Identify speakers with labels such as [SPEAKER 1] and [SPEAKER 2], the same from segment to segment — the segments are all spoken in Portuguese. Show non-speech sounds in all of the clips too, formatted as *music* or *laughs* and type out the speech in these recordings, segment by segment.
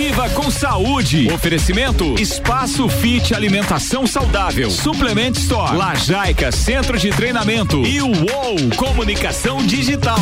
[SPEAKER 1] Viva com saúde. Oferecimento Espaço Fit Alimentação Saudável. Suplement Store. Lajaica Centro de Treinamento. E o UOL Comunicação Digital.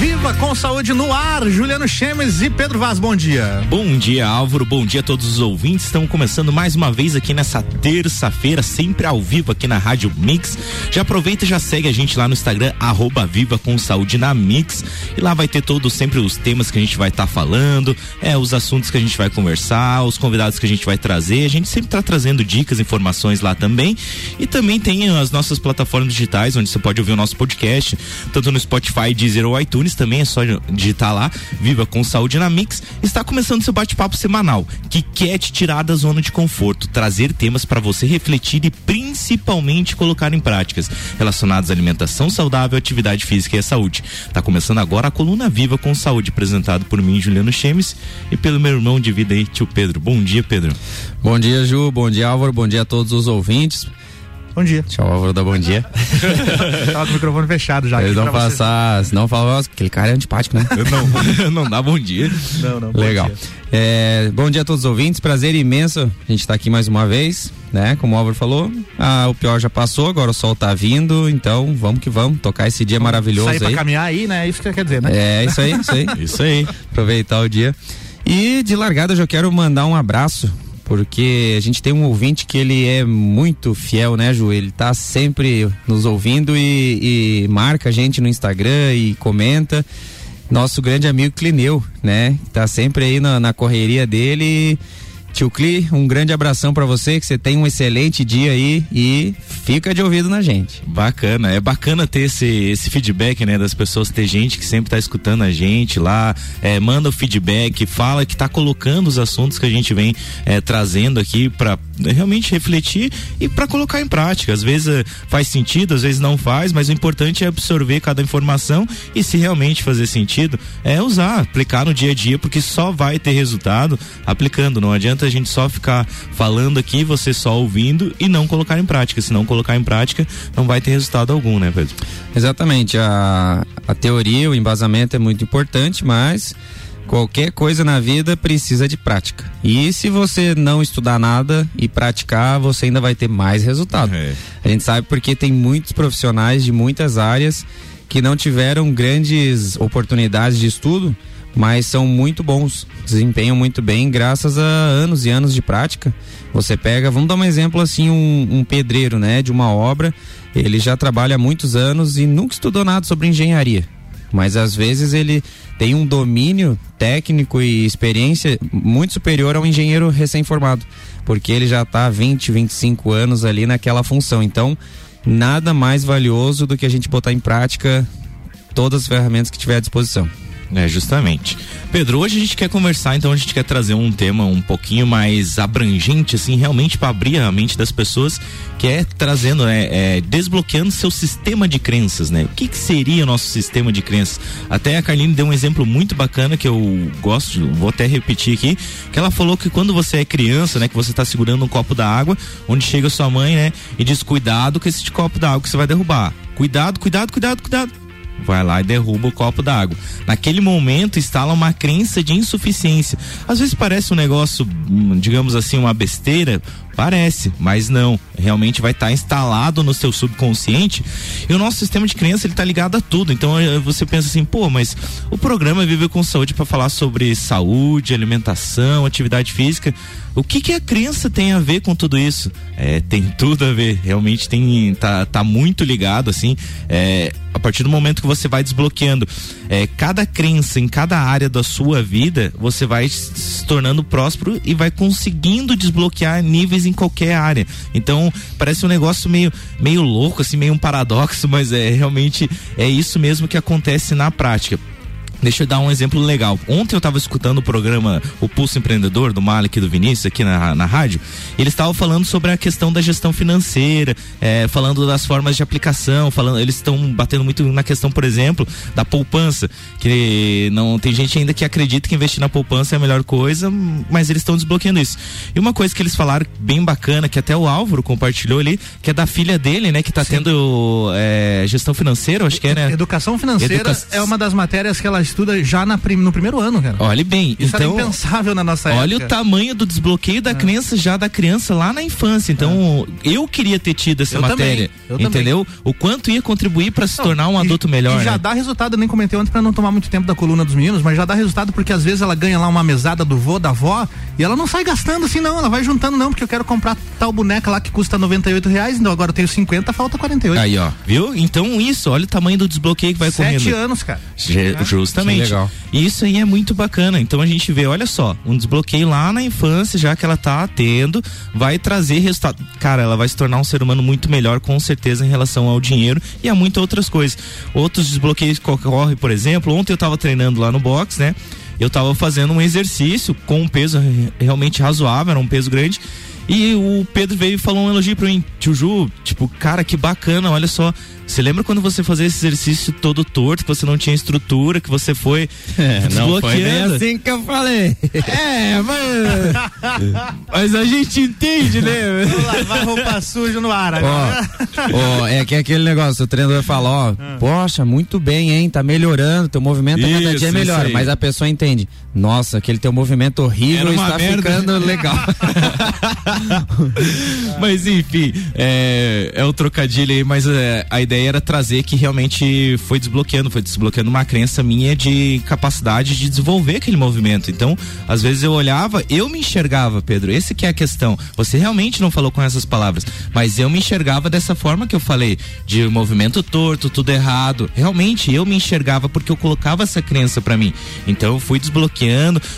[SPEAKER 2] Viva com saúde no ar, Juliano Chemes e Pedro Vaz, bom dia.
[SPEAKER 3] Bom dia, Álvaro, bom dia a todos os ouvintes. Estamos começando mais uma vez aqui nessa terça-feira, sempre ao vivo aqui na Rádio Mix. Já aproveita e já segue a gente lá no Instagram, arroba Viva com Saúde na Mix. E lá vai ter todos sempre os temas que a gente vai estar tá falando, é, os assuntos que a gente vai conversar, os convidados que a gente vai trazer. A gente sempre está trazendo dicas, informações lá também. E também tem as nossas plataformas digitais, onde você pode ouvir o nosso podcast, tanto no Spotify, Deezer ou iTunes também é só digitar lá, Viva com Saúde na Mix. Está começando seu bate-papo semanal, que quer te tirar da zona de conforto, trazer temas para você refletir e principalmente colocar em práticas relacionados à alimentação saudável, atividade física e à saúde. Está começando agora a coluna Viva com Saúde, apresentado por mim, Juliano Chemes, e pelo meu irmão de vida aí, tio Pedro. Bom dia, Pedro.
[SPEAKER 4] Bom dia, Ju. Bom dia, Álvaro. Bom dia a todos os ouvintes.
[SPEAKER 2] Bom dia.
[SPEAKER 4] Tchau, Álvaro da Bom Dia. *laughs*
[SPEAKER 2] Tava com o microfone fechado já.
[SPEAKER 4] Eles vão passar, senão falam, aquele cara é antipático, né?
[SPEAKER 3] não, *laughs* não dá bom dia.
[SPEAKER 2] Não, não.
[SPEAKER 4] Legal. Bom dia. É, bom dia a todos os ouvintes, prazer imenso a gente tá aqui mais uma vez, né? Como o Álvaro falou, ah, o pior já passou, agora o sol tá vindo, então vamos que vamos, tocar esse dia maravilhoso
[SPEAKER 2] sair
[SPEAKER 4] aí.
[SPEAKER 2] pra caminhar aí, né? Isso que quer dizer, né?
[SPEAKER 4] É, isso aí, isso aí. *laughs*
[SPEAKER 3] isso aí.
[SPEAKER 4] Aproveitar o dia. E de largada eu já quero mandar um abraço porque a gente tem um ouvinte que ele é muito fiel, né, Ju? Ele tá sempre nos ouvindo e, e marca a gente no Instagram e comenta. Nosso grande amigo Clineu, né? Tá sempre aí na, na correria dele. Tio Cli, um grande abração para você, que você tenha um excelente dia aí e fica de ouvido na gente.
[SPEAKER 3] Bacana, é bacana ter esse, esse feedback, né, das pessoas, ter gente que sempre tá escutando a gente lá, é, manda o feedback, fala que tá colocando os assuntos que a gente vem é, trazendo aqui para realmente refletir e para colocar em prática. Às vezes faz sentido, às vezes não faz, mas o importante é absorver cada informação e se realmente fazer sentido, é usar, aplicar no dia a dia, porque só vai ter resultado aplicando, não adianta adianta a gente só ficar falando aqui, você só ouvindo e não colocar em prática. Se não colocar em prática, não vai ter resultado algum, né, Pedro?
[SPEAKER 4] Exatamente. A, a teoria, o embasamento é muito importante, mas qualquer coisa na vida precisa de prática. E se você não estudar nada e praticar, você ainda vai ter mais resultado. É. A gente sabe porque tem muitos profissionais de muitas áreas que não tiveram grandes oportunidades de estudo mas são muito bons, desempenham muito bem graças a anos e anos de prática. Você pega, vamos dar um exemplo assim, um, um pedreiro, né, de uma obra, ele já trabalha há muitos anos e nunca estudou nada sobre engenharia, mas às vezes ele tem um domínio técnico e experiência muito superior a um engenheiro recém-formado, porque ele já está 20, 25 anos ali naquela função. Então, nada mais valioso do que a gente botar em prática todas as ferramentas que tiver à disposição.
[SPEAKER 3] É, justamente. Pedro, hoje a gente quer conversar, então a gente quer trazer um tema um pouquinho mais abrangente, assim, realmente para abrir a mente das pessoas, que é trazendo, né, é, desbloqueando seu sistema de crenças, né? O que, que seria o nosso sistema de crenças? Até a Carline deu um exemplo muito bacana que eu gosto, vou até repetir aqui, que ela falou que quando você é criança, né, que você está segurando um copo da água, onde chega sua mãe, né, e diz cuidado com esse copo da água que você vai derrubar. Cuidado, cuidado, cuidado, cuidado vai lá e derruba o copo d'água. Naquele momento instala uma crença de insuficiência. Às vezes parece um negócio, hum, digamos assim, uma besteira, Parece, mas não. Realmente vai estar tá instalado no seu subconsciente. E o nosso sistema de crença ele tá ligado a tudo. Então eh, você pensa assim, pô, mas o programa Viver com Saúde para falar sobre saúde, alimentação, atividade física. O que que a crença tem a ver com tudo isso? É, tem tudo a ver. Realmente tem tá, tá muito ligado assim. É, a partir do momento que você vai desbloqueando é, cada crença em cada área da sua vida, você vai se tornando próspero e vai conseguindo desbloquear níveis em qualquer área. Então, parece um negócio meio, meio louco, assim, meio um paradoxo, *laughs* mas é realmente é isso mesmo que acontece na prática. Deixa eu dar um exemplo legal. Ontem eu estava escutando o programa O Pulso Empreendedor, do Malik e do Vinícius, aqui na, na rádio. Eles estavam falando sobre a questão da gestão financeira, é, falando das formas de aplicação, falando, eles estão batendo muito na questão, por exemplo, da poupança. Que não tem gente ainda que acredita que investir na poupança é a melhor coisa, mas eles estão desbloqueando isso. E uma coisa que eles falaram bem bacana, que até o Álvaro compartilhou ali, que é da filha dele, né, que está tendo é, gestão financeira, acho que é, né?
[SPEAKER 2] Educação financeira Educa... é uma das matérias que ela estuda já na, no primeiro ano, cara.
[SPEAKER 3] Olhe bem,
[SPEAKER 2] Isso
[SPEAKER 3] então.
[SPEAKER 2] era impensável na nossa
[SPEAKER 3] olha
[SPEAKER 2] época.
[SPEAKER 3] o tamanho do desbloqueio da
[SPEAKER 2] É.
[SPEAKER 3] criança já da criança lá na infância. Então, eu queria ter tido essa
[SPEAKER 2] Eu
[SPEAKER 3] matéria.
[SPEAKER 2] também, eu também.
[SPEAKER 3] entendeu? O quanto ia contribuir para se
[SPEAKER 2] Não,
[SPEAKER 3] tornar um
[SPEAKER 2] e-
[SPEAKER 3] adulto melhor.
[SPEAKER 2] E já
[SPEAKER 3] né?
[SPEAKER 2] dá resultado, eu nem comentei ontem pra não tomar muito tempo da coluna dos meninos, mas já dá resultado porque às vezes ela ganha lá uma mesada do vô, da avó, e ela não sai gastando assim não, ela vai juntando não, porque eu quero comprar tal boneca lá que custa 98 reais, então agora eu tenho 50, falta 48.
[SPEAKER 3] Aí, ó, viu? Então, isso, olha o tamanho do desbloqueio que vai
[SPEAKER 2] Sete
[SPEAKER 3] correndo.
[SPEAKER 2] anos, cara.
[SPEAKER 3] Je-
[SPEAKER 2] É.
[SPEAKER 3] Justamente.
[SPEAKER 4] Que legal.
[SPEAKER 3] E isso aí é muito bacana. Então a gente vê, olha só, um desbloqueio lá na infância, já que ela tá tendo, vai trazer resultado. Cara, ela vai se tornar um ser humano muito melhor, com certeza, em relação ao dinheiro e a muitas outras coisas. Outros desbloqueios que ocorrem, por exemplo, ontem eu tava treinando lá no box, né? Eu tava fazendo um exercício com um peso re- realmente razoável, era um peso grande. E o Pedro veio e falou um elogio pra mim, tio Ju, tipo, cara, que bacana, olha só. Você lembra quando você fazia esse exercício todo torto, que você não tinha estrutura, que você foi
[SPEAKER 4] É, não foi bem
[SPEAKER 3] desbloqueando?
[SPEAKER 4] assim que eu falei.
[SPEAKER 3] É, mas. *laughs* mas a gente entende, né?
[SPEAKER 2] Vou lavar roupa suja no ar agora.
[SPEAKER 4] Ó, ó, é que é aquele negócio, o treinador fala, ó, poxa, muito bem, hein, tá melhorando, teu movimento a cada
[SPEAKER 3] Isso,
[SPEAKER 4] dia é melhor, mas a pessoa entende, nossa, aquele teu movimento horrível está
[SPEAKER 3] merda.
[SPEAKER 4] ficando *laughs* legal. *laughs*
[SPEAKER 3] Mas enfim, é, é o trocadilho aí, mas é, a ideia era trazer que realmente foi desbloqueando, foi desbloqueando uma crença minha de capacidade de desenvolver aquele movimento. Então, às vezes eu olhava, eu me enxergava, Pedro, esse que é a questão. Você realmente não falou com essas palavras, mas eu me enxergava dessa forma que eu falei, de movimento torto, tudo errado. Realmente eu me enxergava porque eu colocava essa crença pra mim. Então eu fui desbloqueando,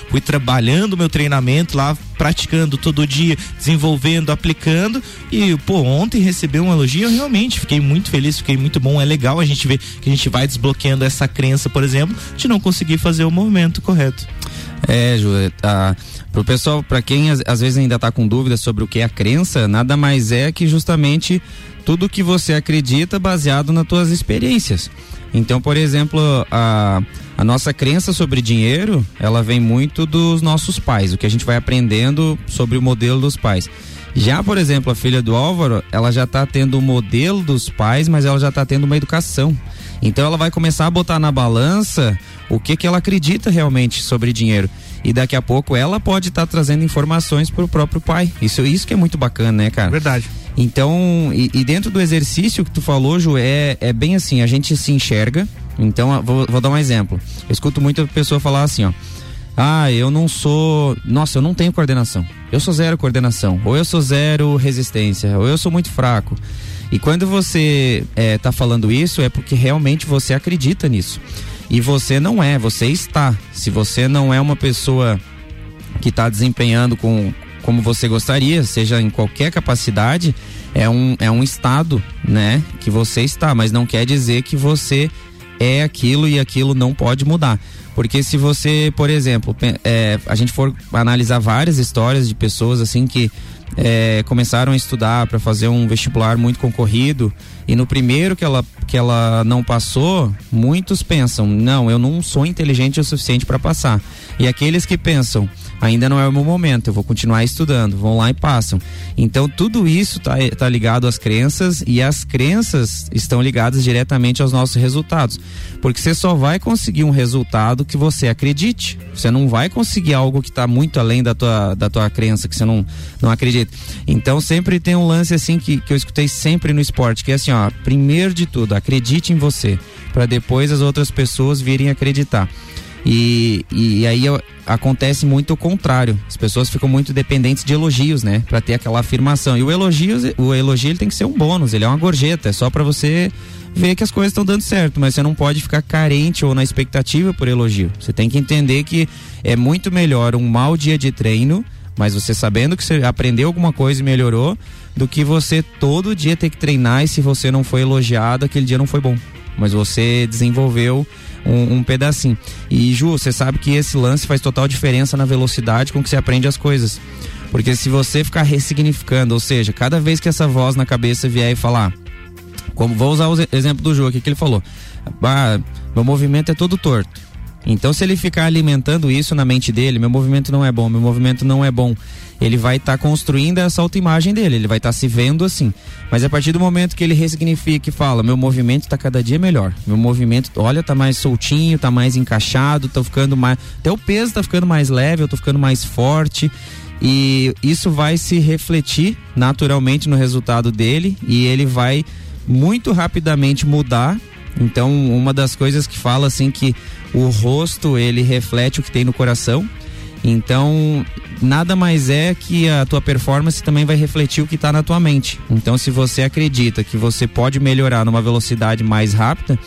[SPEAKER 3] fui trabalhando meu treinamento lá, praticando todo dia, desenvolvendo, aplicando e pô, ontem recebi um elogio, eu realmente fiquei muito feliz, fiquei muito bom, é legal a gente ver que a gente vai desbloqueando essa crença, por exemplo, de não conseguir fazer o movimento correto.
[SPEAKER 4] É, Ju, tá, pro pessoal, para quem às, vezes ainda tá com dúvidas sobre o que é a crença, nada mais é que justamente tudo que você acredita baseado nas tuas experiências. Então, por exemplo, a, a nossa crença sobre dinheiro, ela vem muito dos nossos pais, o que a gente vai aprendendo sobre o modelo dos pais. Já, por exemplo, a filha do Álvaro, ela já tá tendo o modelo dos pais, mas ela já tá tendo uma educação. Então ela vai começar a botar na balança o que que ela acredita realmente sobre dinheiro. E daqui a pouco ela pode estar trazendo informações pro próprio pai. Isso, isso que é muito bacana, né, cara?
[SPEAKER 2] Verdade.
[SPEAKER 4] Então, e, e dentro do exercício que tu falou, Ju, é, é bem assim, a gente se enxerga. Então, vou, vou dar um exemplo. Eu escuto muita pessoa falar assim, ó. Ah, eu não sou. Nossa, eu não tenho coordenação. Eu sou zero coordenação. Ou eu sou zero resistência. Ou eu sou muito fraco. E quando você é, tá falando isso, é porque realmente você acredita nisso. E você não é, você está. Se você não é uma pessoa que está desempenhando com como você gostaria, seja em qualquer capacidade, é um, é um estado, né, que você está, mas não quer dizer que você é aquilo e aquilo não pode mudar. Porque se você, por exemplo, é, a gente for analisar várias histórias de pessoas assim que é, começaram a estudar para fazer um vestibular muito concorrido e no primeiro que ela, que ela não passou, muitos pensam, não, eu não sou inteligente o suficiente para passar. E aqueles que pensam, ainda não é o meu momento, eu vou continuar estudando, vão lá e passam. Então tudo isso tá, tá ligado às crenças e as crenças estão ligadas diretamente aos nossos resultados. Porque você só vai conseguir um resultado que você acredite. Você não vai conseguir algo que está muito além da tua, da tua crença, que você não, não acredita. Então sempre tem um lance assim que, que eu escutei sempre no esporte, que é assim, ó, primeiro de tudo, acredite em você, para depois as outras pessoas virem acreditar. E, e aí acontece muito o contrário. As pessoas ficam muito dependentes de elogios, né? Pra ter aquela afirmação. E o elogio, o elogio ele tem que ser um bônus, ele é uma gorjeta, é só pra você ver que as coisas estão dando certo, mas você não pode ficar carente ou na expectativa por elogio. Você tem que entender que é muito melhor um mau dia de treino, mas você sabendo que você aprendeu alguma coisa e melhorou, do que você todo dia ter que treinar e se você não foi elogiado, aquele dia não foi bom. Mas você desenvolveu um, um pedacinho. E Ju, você sabe que esse lance faz total diferença na velocidade com que você aprende as coisas. Porque se você ficar ressignificando, ou seja, cada vez que essa voz na cabeça vier e falar, como vou usar o exemplo do Ju aqui que ele falou, ah, meu movimento é todo torto. Então, se ele ficar alimentando isso na mente dele, meu movimento não é bom, meu movimento não é bom, ele vai estar tá construindo essa autoimagem dele, ele vai estar tá se vendo assim. Mas a partir do momento que ele ressignifica e fala, meu movimento está cada dia melhor, meu movimento, olha, tá mais soltinho, tá mais encaixado, tô ficando mais, até o peso tá ficando mais leve, eu tô ficando mais forte. E isso vai se refletir naturalmente no resultado dele e ele vai muito rapidamente mudar. Então, uma das coisas que fala assim que o rosto ele reflete o que tem no coração. Então, nada mais é que a tua performance também vai refletir o que está na tua mente. Então, se você acredita que você pode melhorar numa velocidade mais rápida,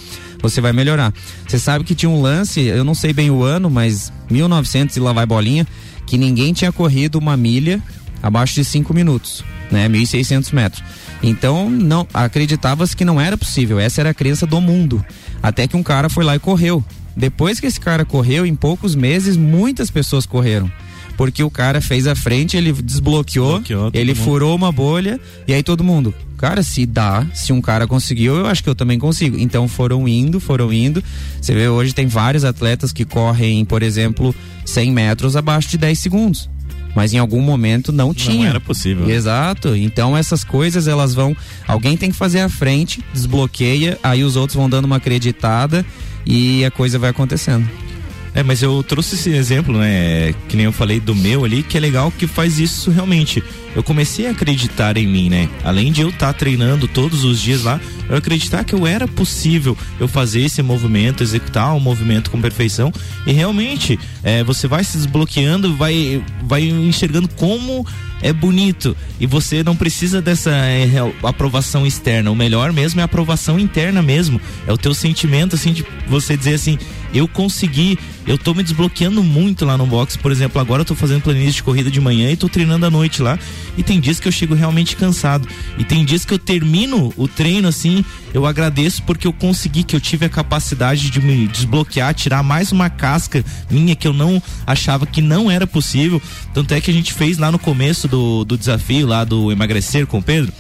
[SPEAKER 4] você vai melhorar. Você sabe que tinha um lance, eu não sei bem o ano, mas 1900 e lá vai bolinha, que ninguém tinha corrido uma milha abaixo de 5 minutos, né? 1.600 metros. Então, não acreditava-se que não era possível. Essa era a crença do mundo. Até que um cara foi lá e correu. Depois que esse cara correu, em poucos meses, muitas pessoas correram. Porque o cara fez a frente, ele desbloqueou, ele mundo. furou uma bolha, e aí todo mundo, cara, se dá, se um cara conseguiu, eu acho que eu também consigo. Então foram indo, foram indo. Você vê, hoje tem vários atletas que correm, por exemplo, 100 metros abaixo de 10 segundos mas em algum momento não tinha. Não
[SPEAKER 3] era possível.
[SPEAKER 4] Exato. Então essas coisas elas vão, alguém tem que fazer a frente, desbloqueia, aí os outros vão dando uma acreditada e a coisa vai acontecendo.
[SPEAKER 3] É, mas eu trouxe esse exemplo, né? Que nem eu falei do meu ali, que é legal que faz isso realmente. Eu comecei a acreditar em mim, né? Além de eu estar tá treinando todos os dias lá, eu acreditar que eu era possível eu fazer esse movimento, executar o um movimento com perfeição. E realmente, é, você vai se desbloqueando, vai, vai enxergando como é bonito e você não precisa dessa é, aprovação externa. O melhor mesmo é a aprovação interna mesmo. É o teu sentimento assim de você dizer assim, eu consegui, eu tô me desbloqueando muito lá no box, por exemplo, agora eu tô fazendo planilha de corrida de manhã e tô treinando à noite lá, e tem dias que eu chego realmente cansado, e tem dias que eu termino o treino assim, eu agradeço porque eu consegui, que eu tive a capacidade de me desbloquear, tirar mais uma casca minha que eu não achava que não era possível, tanto é que a gente fez lá no começo do, do desafio lá do emagrecer com o Pedro,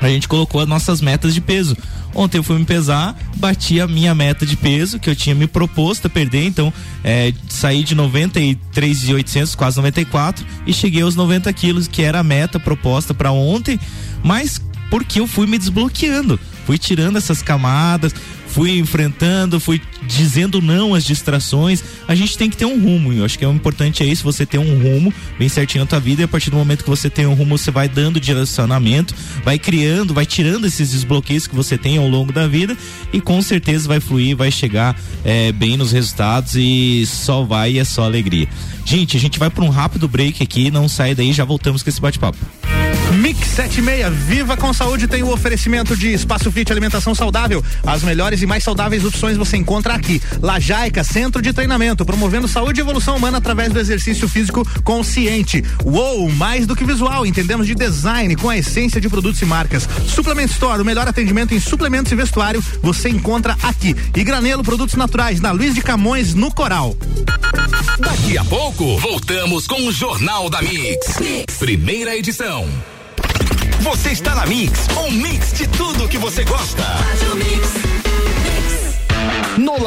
[SPEAKER 3] a gente colocou as nossas metas de peso. Ontem eu fui me pesar, bati a minha meta de peso que eu tinha me proposto a perder, então é, saí de 93,800, quase 94 e cheguei aos 90 quilos, que era a meta proposta para ontem, mas porque eu fui me desbloqueando, fui tirando essas camadas, fui enfrentando, fui dizendo não às distrações. A gente tem que ter um rumo. Eu acho que é o importante é isso, você ter um rumo bem certinho na tua vida e a partir do momento que você tem um rumo, você vai dando direcionamento, vai criando, vai tirando esses desbloqueios que você tem ao longo da vida e com certeza vai fluir, vai chegar é, bem nos resultados e só vai e é só alegria. Gente, a gente vai para um rápido break aqui, não sai daí, já voltamos com esse bate-papo.
[SPEAKER 2] Mix 76, Viva com Saúde tem o oferecimento de Espaço Fit Alimentação Saudável. As melhores e mais saudáveis opções você encontra aqui. Lajaica, Centro de Treinamento, promovendo saúde e evolução humana através do exercício físico consciente. Uou, mais do que visual, entendemos de design com a essência de produtos e marcas. Suplement Store, o melhor atendimento em suplementos e vestuário, você encontra aqui. E Granelo Produtos Naturais, na Luiz de Camões, no Coral.
[SPEAKER 1] Daqui a pouco, voltamos com o Jornal da mix. Primeira edição. Você está na Mix, um mix de tudo que você gosta.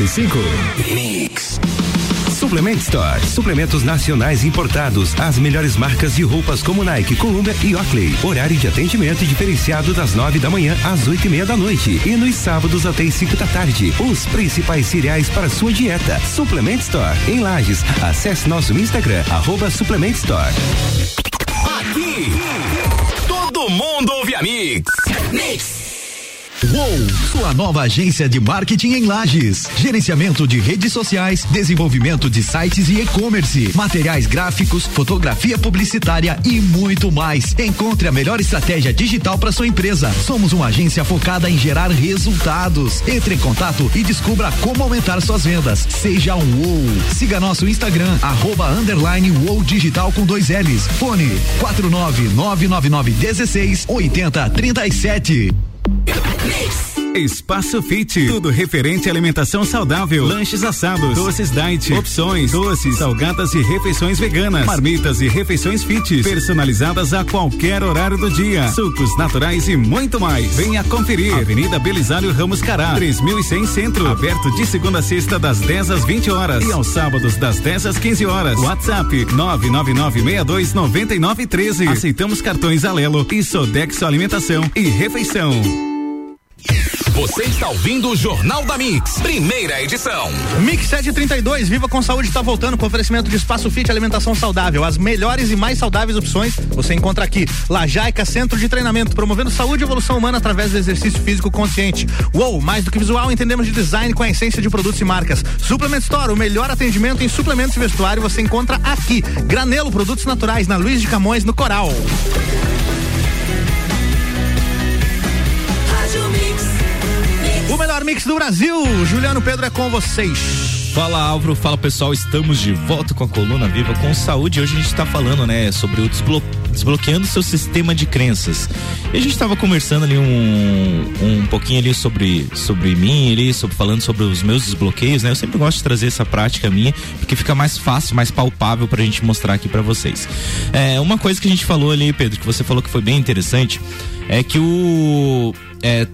[SPEAKER 5] 95.
[SPEAKER 1] Mix. Suplement Store. Suplementos nacionais importados. As melhores marcas de roupas como Nike, Columbia e Oakley. Horário de atendimento diferenciado das nove da manhã às oito e meia da noite. E nos sábados até as cinco da tarde. Os principais cereais para sua dieta. Suplement Store. Em Lages. Acesse nosso Instagram, arroba Suplement Store. Aqui, todo mundo ouve a Mix. Mix.
[SPEAKER 6] Uou, sua nova agência de marketing em Lages. Gerenciamento de redes sociais, desenvolvimento de sites e e-commerce, materiais gráficos, fotografia publicitária e muito mais. Encontre a melhor estratégia digital para sua empresa. Somos uma agência focada em gerar resultados. Entre em contato e descubra como aumentar suas vendas. Seja um Uou. Siga nosso Instagram, arroba underline Digital com dois L's. Fone 4999916 8037.
[SPEAKER 7] Espaço Fit, tudo referente à alimentação saudável, lanches assados, doces diet, opções, doces, salgadas e refeições veganas, marmitas e refeições fit, personalizadas a qualquer horário do dia, sucos naturais e muito mais. Venha conferir. Avenida Belisário Ramos Cará, 3100 Centro, aberto de segunda a sexta das 10 às 20 horas e aos sábados das 10 às 15 horas. WhatsApp 999629913. Aceitamos cartões Alelo e Sodexo Alimentação e Refeição.
[SPEAKER 8] Você está ouvindo o Jornal da Mix, primeira edição.
[SPEAKER 2] Mix 732, Viva com Saúde está voltando com oferecimento de espaço fit alimentação saudável. As melhores e mais saudáveis opções você encontra aqui. Lajaica Centro de Treinamento, promovendo saúde e evolução humana através do exercício físico consciente. Uou, mais do que visual, entendemos de design com a essência de produtos e marcas. Suplement Store, o melhor atendimento em suplementos e vestuário você encontra aqui. Granelo, produtos naturais na Luiz de Camões, no Coral. Melhor mix do Brasil. Juliano Pedro é com vocês.
[SPEAKER 3] Fala Álvaro, fala pessoal, estamos de volta com a Coluna Viva com Saúde. Hoje a gente está falando, né, sobre o desblo desbloqueando seu sistema de crenças. E a gente estava conversando ali um, um pouquinho ali sobre, sobre mim, ali, sobre, falando sobre os meus desbloqueios, né? Eu sempre gosto de trazer essa prática minha, porque fica mais fácil, mais palpável pra gente mostrar aqui para vocês. É, uma coisa que a gente falou ali, Pedro, que você falou que foi bem interessante, é que o. É,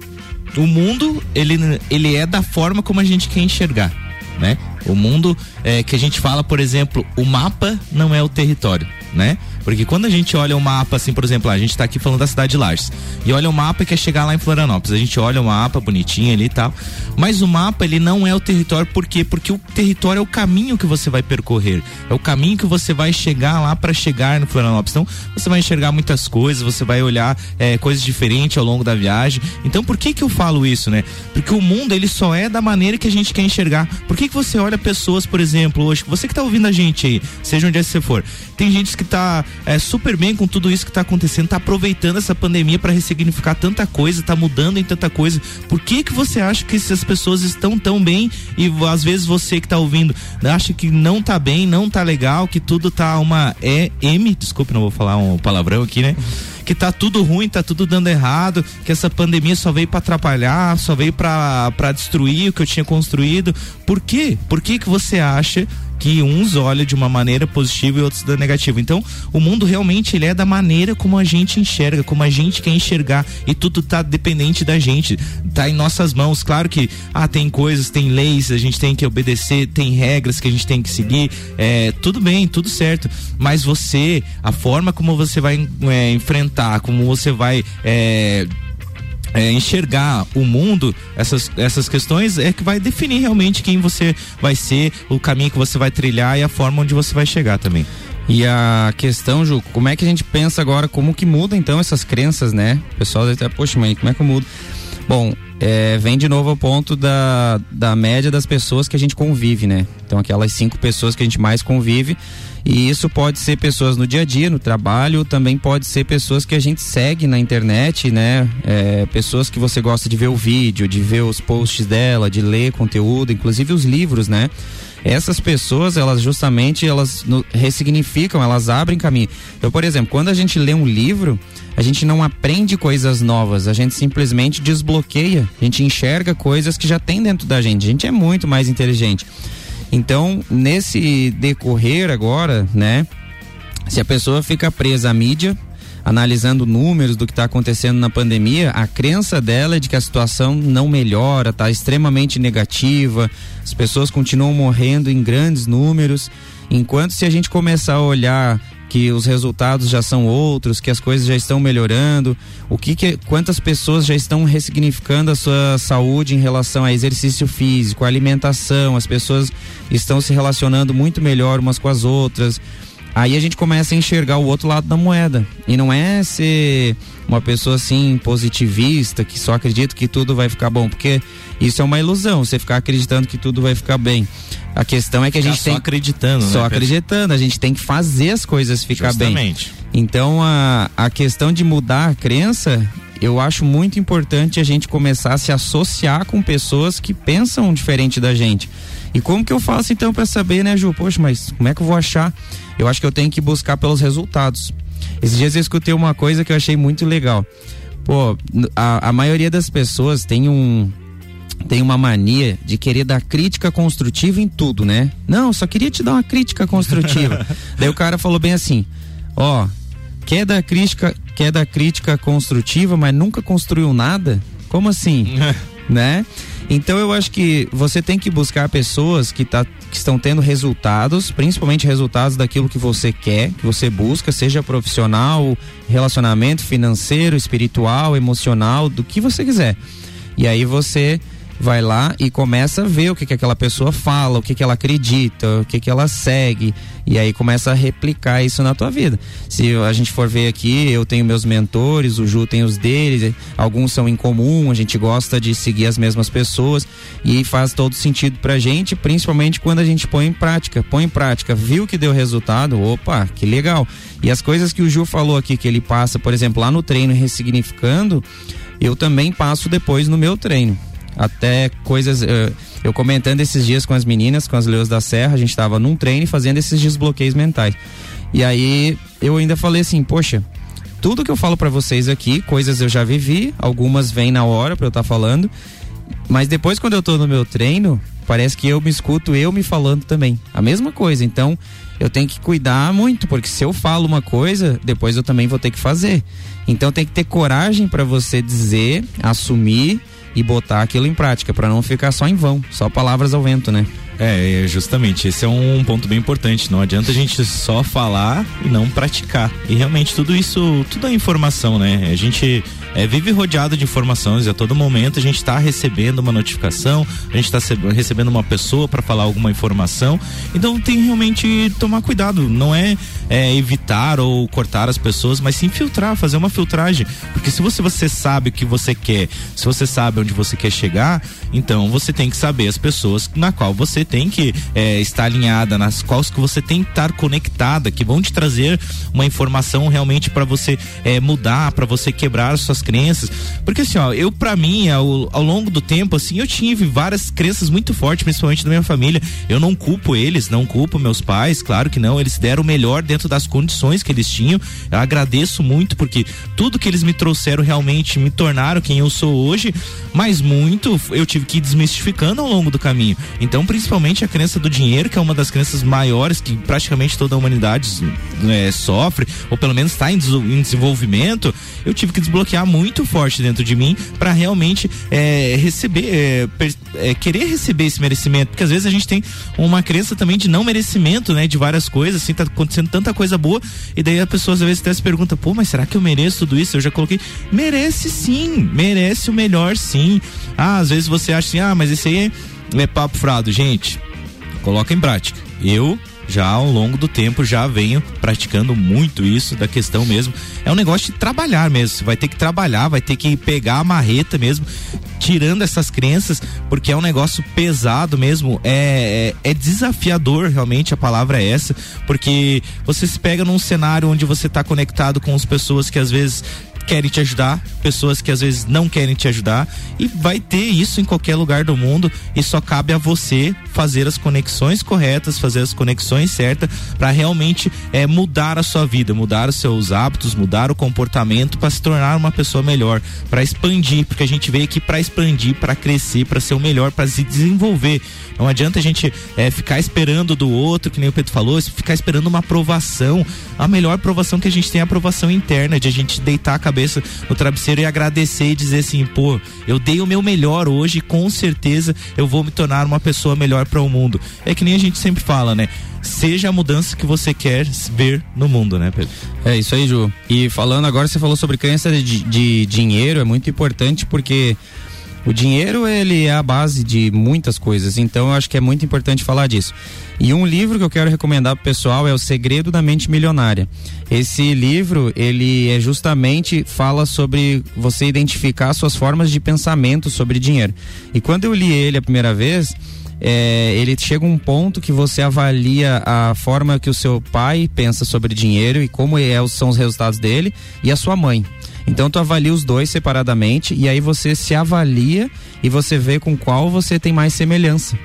[SPEAKER 3] o mundo ele, ele é da forma como a gente quer enxergar, né? O mundo é, que a gente fala, por exemplo, o mapa não é o território, né? Porque quando a gente olha o mapa, assim, por exemplo, a gente está aqui falando da cidade de Lages, e olha o mapa e quer chegar lá em Florianópolis. A gente olha o mapa bonitinho ali e tal, mas o mapa ele não é o território, por quê? Porque o território é o caminho que você vai percorrer, é o caminho que você vai chegar lá para chegar no Florianópolis. Então, você vai enxergar muitas coisas, você vai olhar é, coisas diferentes ao longo da viagem. Então, por que que eu falo isso, né? Porque o mundo ele só é da maneira que a gente quer enxergar. Por que que você olha pessoas, por exemplo, hoje, você que tá ouvindo a gente aí, seja onde é que você for, tem gente que tá é, super bem com tudo isso que está acontecendo, está aproveitando essa pandemia para ressignificar tanta coisa, está mudando em tanta coisa. Por que que você acha que essas pessoas estão tão bem e às vezes você que está ouvindo acha que não tá bem, não tá legal, que tudo tá uma é M, desculpe, não vou falar um palavrão aqui, né? que tá tudo ruim, tá tudo dando errado, que essa pandemia só veio para atrapalhar, só veio para destruir o que eu tinha construído. Por quê? Por que que você acha que uns olham de uma maneira positiva e outros da negativa. Então, o mundo realmente ele é da maneira como a gente enxerga, como a gente quer enxergar e tudo tá dependente da gente, tá em nossas mãos. Claro que ah, tem coisas, tem leis, a gente tem que obedecer, tem regras que a gente tem que seguir, é, tudo bem, tudo certo. Mas você, a forma como você vai é, enfrentar, como você vai é, é, enxergar o mundo, essas, essas questões, é que vai definir realmente quem você vai ser, o caminho que você vai trilhar e a forma onde você vai chegar também.
[SPEAKER 4] E a questão, Ju, como é que a gente pensa agora, como que muda então essas crenças, né? O pessoal estar, poxa, mãe, como é que eu mudo? Bom, é, vem de novo ao ponto da, da média das pessoas que a gente convive, né? Então, aquelas cinco pessoas que a gente mais convive, e isso pode ser pessoas no dia a dia, no trabalho, também pode ser pessoas que a gente segue na internet, né? É, pessoas que você gosta de ver o vídeo, de ver os posts dela, de ler conteúdo, inclusive os livros, né? Essas pessoas, elas justamente, elas ressignificam, elas abrem caminho. Então, por exemplo, quando a gente lê um livro, a gente não aprende coisas novas, a gente simplesmente desbloqueia, a gente enxerga coisas que já tem dentro da gente. A gente é muito mais inteligente. Então, nesse decorrer agora, né? Se a pessoa fica presa à mídia, analisando números do que está acontecendo na pandemia, a crença dela é de que a situação não melhora, está extremamente negativa, as pessoas continuam morrendo em grandes números. Enquanto se a gente começar a olhar que os resultados já são outros, que as coisas já estão melhorando, o que, que quantas pessoas já estão ressignificando a sua saúde em relação a exercício físico, alimentação, as pessoas estão se relacionando muito melhor umas com as outras. Aí a gente começa a enxergar o outro lado da moeda. E não é ser uma pessoa assim positivista que só acredita que tudo vai ficar bom, porque isso é uma ilusão, você ficar acreditando que tudo vai ficar bem. A questão é que a gente
[SPEAKER 3] só
[SPEAKER 4] tem
[SPEAKER 3] acreditando,
[SPEAKER 4] só
[SPEAKER 3] né,
[SPEAKER 4] acreditando, a gente tem que fazer as coisas ficar
[SPEAKER 3] Justamente.
[SPEAKER 4] bem. Então a, a questão de mudar a crença, eu acho muito importante a gente começar a se associar com pessoas que pensam diferente da gente. E como que eu faço então para saber, né, Ju? Poxa, mas como é que eu vou achar? Eu acho que eu tenho que buscar pelos resultados. Esses dias eu escutei uma coisa que eu achei muito legal. Pô, a, a maioria das pessoas tem um, tem uma mania de querer dar crítica construtiva em tudo, né? Não, só queria te dar uma crítica construtiva. *laughs* Daí o cara falou bem assim: ó, quer dar crítica, quer dar crítica construtiva, mas nunca construiu nada? Como assim? *laughs* né? Então eu acho que você tem que buscar pessoas que, tá, que estão tendo resultados, principalmente resultados daquilo que você quer, que você busca, seja profissional, relacionamento financeiro, espiritual, emocional, do que você quiser. E aí você vai lá e começa a ver o que, que aquela pessoa fala, o que, que ela acredita, o que, que ela segue, e aí começa a replicar isso na tua vida. Se a gente for ver aqui, eu tenho meus mentores, o Ju tem os deles, alguns são em comum, a gente gosta de seguir as mesmas pessoas e faz todo sentido pra gente, principalmente quando a gente põe em prática. Põe em prática, viu que deu resultado, opa, que legal. E as coisas que o Ju falou aqui, que ele passa, por exemplo, lá no treino ressignificando, eu também passo depois no meu treino até coisas. Eu, eu comentando esses dias com as meninas, com as leões da serra, a gente estava num treino fazendo esses desbloqueios mentais. E aí eu ainda falei assim, poxa, tudo que eu falo para vocês aqui, coisas eu já vivi, algumas vêm na hora para eu estar tá falando, mas depois quando eu tô no meu treino, parece que eu me escuto eu me falando também. A mesma coisa. Então, eu tenho que cuidar muito, porque se eu falo uma coisa, depois eu também vou ter que fazer. Então, tem que ter coragem para você dizer, assumir e botar aquilo em prática, para não ficar só em vão, só palavras ao vento, né?
[SPEAKER 3] É, justamente, esse é um ponto bem importante. Não adianta a gente só falar e não praticar. E realmente tudo isso, tudo é informação, né? A gente é, vive rodeado de informações a todo momento a gente está recebendo uma notificação, a gente está recebendo uma pessoa para falar alguma informação. Então tem realmente tomar cuidado. Não é, é, evitar ou cortar as pessoas, mas sim filtrar, fazer uma filtragem. Porque se você, você sabe o que você quer, se você sabe onde você quer chegar, então você tem que saber as pessoas na qual você tem que é, estar alinhada, nas quais que você tem que estar conectada, que vão te trazer uma informação realmente para você é, mudar, para você quebrar as suas crenças. Porque assim, ó, eu para mim, ao, ao longo do tempo, assim, eu tive várias crenças muito fortes, principalmente da minha família. Eu não culpo eles, não culpo meus pais, claro que não, eles deram o melhor dentro das condições que eles tinham. Eu agradeço muito porque tudo que eles me trouxeram realmente me tornaram quem eu sou hoje, mas muito eu tive que ir desmistificando ao longo do caminho. Então, principalmente a crença do dinheiro, que é uma das crenças maiores que praticamente toda a humanidade é, sofre, ou pelo menos está em, em desenvolvimento, eu tive que desbloquear muito forte dentro de mim para realmente é, receber, é, é, querer receber esse merecimento, porque às vezes a gente tem uma crença também de não merecimento, né, de várias coisas, assim, tá acontecendo tanta coisa boa e daí a pessoa às vezes até se pergunta, pô, mas será que eu mereço tudo isso? Eu já coloquei, merece sim, merece o melhor sim. Ah, às vezes você acha assim, ah, mas esse aí é, é papo frado, gente. Coloca em prática. Eu já ao longo do tempo já venho praticando muito isso da questão mesmo. É um negócio de trabalhar mesmo. Você vai ter que trabalhar, vai ter que pegar a marreta mesmo, tirando essas crenças, porque é um negócio pesado mesmo. É, é, é desafiador, realmente, a palavra é essa, porque você se pega num cenário onde você está conectado com as pessoas que às vezes querem te ajudar, pessoas que às vezes não querem te ajudar e vai ter isso em qualquer lugar do mundo e só cabe a você fazer as conexões corretas, fazer as conexões certas para realmente é, mudar a sua vida, mudar os seus hábitos, mudar o comportamento para se tornar uma pessoa melhor, para expandir, porque a gente veio aqui para expandir, para crescer, para ser o melhor, para se desenvolver. Não adianta a gente é, ficar esperando do outro, que nem o Pedro falou, ficar esperando uma aprovação. A melhor aprovação que a gente tem é a aprovação interna, de a gente deitar a cabeça no travesseiro e agradecer e dizer assim, pô, eu dei o meu melhor hoje, com certeza eu vou me tornar uma pessoa melhor para o mundo. É que nem a gente sempre fala, né? Seja a mudança que você quer ver no mundo, né, Pedro?
[SPEAKER 4] É isso aí, Ju. E falando agora, você falou sobre crença de, de dinheiro, é muito importante porque O dinheiro, ele é a base de muitas coisas, então eu acho que é muito importante falar disso. E um livro que eu quero recomendar pro pessoal é O Segredo da Mente Milionária. Esse livro, ele é justamente fala sobre você identificar suas formas de pensamento sobre dinheiro. E quando eu li ele a primeira vez, é, ele chega um ponto que você avalia a forma que o seu pai pensa sobre dinheiro e como é, são os resultados dele e a sua mãe. Então tu avalia os dois separadamente e aí você se avalia e você vê com qual você tem mais semelhança.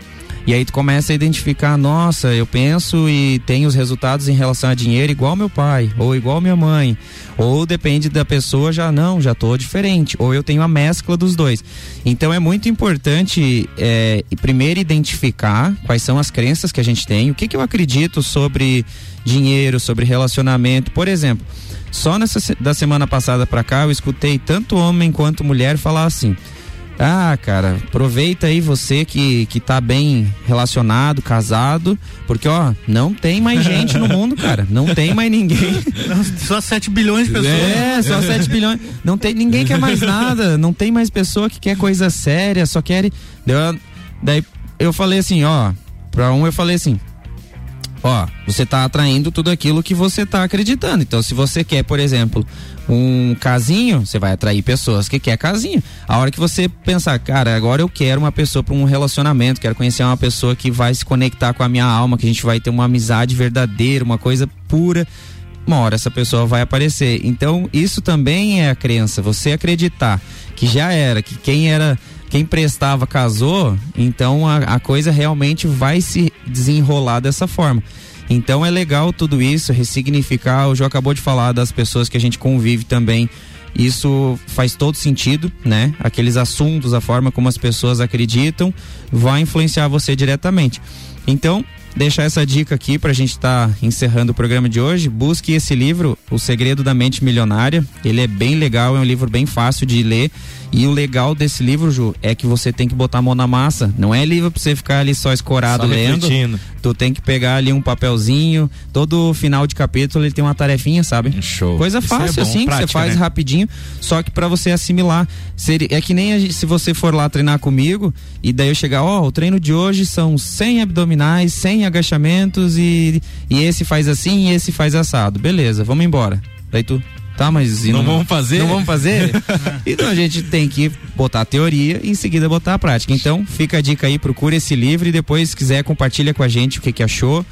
[SPEAKER 4] E aí tu começa a identificar, nossa, eu penso e tenho os resultados em relação a dinheiro igual meu pai, ou igual minha mãe, ou depende da pessoa, já não, já tô diferente, ou eu tenho a mescla dos dois. Então é muito importante é, primeiro identificar quais são as crenças que a gente tem, o que, que eu acredito sobre dinheiro, sobre relacionamento. Por exemplo, só nessa da semana passada para cá eu escutei tanto homem quanto mulher falar assim: ah, cara, aproveita aí você que, que tá bem relacionado, casado, porque ó, não tem mais gente no mundo, cara. Não tem mais ninguém. *laughs*
[SPEAKER 2] só 7 bilhões de pessoas.
[SPEAKER 4] É, só 7 bilhões. Não tem, ninguém quer mais nada. Não tem mais pessoa que quer coisa séria, só quer. Daí eu falei assim, ó, pra um eu falei assim, ó, você tá atraindo tudo aquilo que você tá acreditando. Então, se você quer, por exemplo, um casinho, você vai atrair pessoas que quer casinho. A hora que você pensar, cara, agora eu quero uma pessoa para um relacionamento, quero conhecer uma pessoa que vai se conectar com a minha alma, que a gente vai ter uma amizade verdadeira, uma coisa pura. Uma hora essa pessoa vai aparecer. Então, isso também é a crença. Você acreditar que já era, que quem era quem prestava casou, então a, a coisa realmente vai se desenrolar dessa forma. Então é legal tudo isso, ressignificar. O João acabou de falar das pessoas que a gente convive também. Isso faz todo sentido, né? Aqueles assuntos, a forma como as pessoas acreditam, vai influenciar você diretamente. Então, deixar essa dica aqui para a gente estar tá encerrando o programa de hoje. Busque esse livro, O Segredo da Mente Milionária. Ele é bem legal, é um livro bem fácil de ler. E o legal desse livro, Ju, é que você tem que botar a mão na massa. Não é livro pra você ficar ali só escorado só lendo. Refletindo. Tu tem que pegar ali um papelzinho. Todo final de capítulo ele tem uma tarefinha, sabe?
[SPEAKER 3] Show.
[SPEAKER 4] Coisa é fácil é bom, assim, prática, que você faz né? rapidinho. Só que para você assimilar. É que nem gente, se você for lá treinar comigo e daí eu chegar, ó, oh, o treino de hoje são 100 abdominais, 100 agachamentos e, e esse faz assim e esse faz assado. Beleza, vamos embora. Daí tu, Tá, mas
[SPEAKER 3] não, não, vamos fazer?
[SPEAKER 4] Não vamos fazer? *laughs* então a gente tem que botar a teoria e em seguida botar a prática. Então, fica a dica aí, procura esse livro e depois, se quiser, compartilha com a gente o que, que achou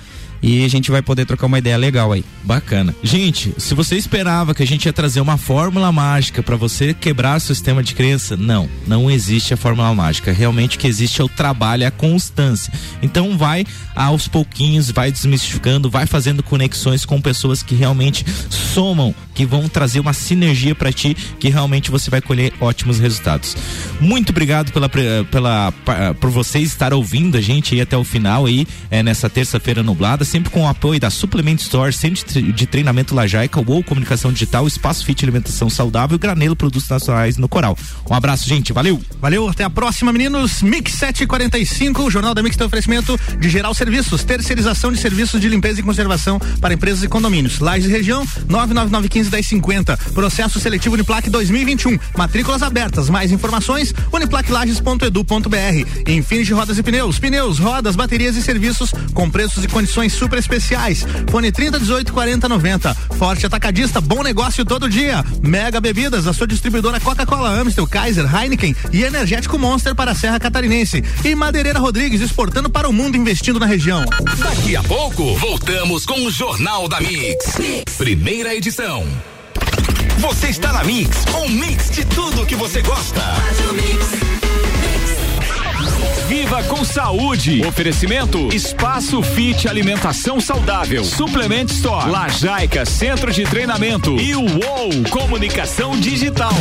[SPEAKER 4] e a gente vai poder trocar uma ideia legal aí.
[SPEAKER 3] Bacana. Gente, se você esperava que a gente ia trazer uma fórmula mágica para você quebrar seu sistema de crença, não, não existe a fórmula mágica. Realmente o que existe é o trabalho, é a constância. Então vai aos pouquinhos, vai desmistificando, vai fazendo conexões com pessoas que realmente somam, que vão trazer uma sinergia para ti, que realmente você vai colher ótimos resultados. Muito obrigado pela, pela por vocês estar ouvindo a gente aí até o final aí, é, nessa terça-feira nublada sempre com o apoio da Suplement Store, Centro de Treinamento Lajaica, ou Comunicação Digital, Espaço Fit Alimentação Saudável e Granelo Produtos Nacionais no Coral. Um abraço, gente. Valeu.
[SPEAKER 2] Valeu, até a próxima, meninos. Mix 745, o Jornal da Mix tem oferecimento de geral serviços, terceirização de serviços de limpeza e conservação para empresas e condomínios. Lages Região, 99915 Processo seletivo Uniplac 2021. Matrículas abertas. Mais informações, uniplaclages.edu.br. Infinity Rodas e Pneus. Pneus, rodas, baterias e serviços com preços e condições super especiais. Fone 30 18 40 90. Forte Atacadista, bom negócio todo dia. Mega Bebidas, a sua distribuidora Coca-Cola, Amstel, Kaiser, Heineken e Energético Monster para a Serra Catarinense. E Madeireira Rodrigues exportando para o mundo investindo na região.
[SPEAKER 8] Daqui a pouco, voltamos com o Jornal da mix. mix. Primeira edição. Você está na Mix, um mix de tudo que você gosta. Viva com saúde. Oferecimento Espaço Fit Alimentação Saudável. Suplement Store. Lajaica Centro de Treinamento. E o UOL Comunicação Digital.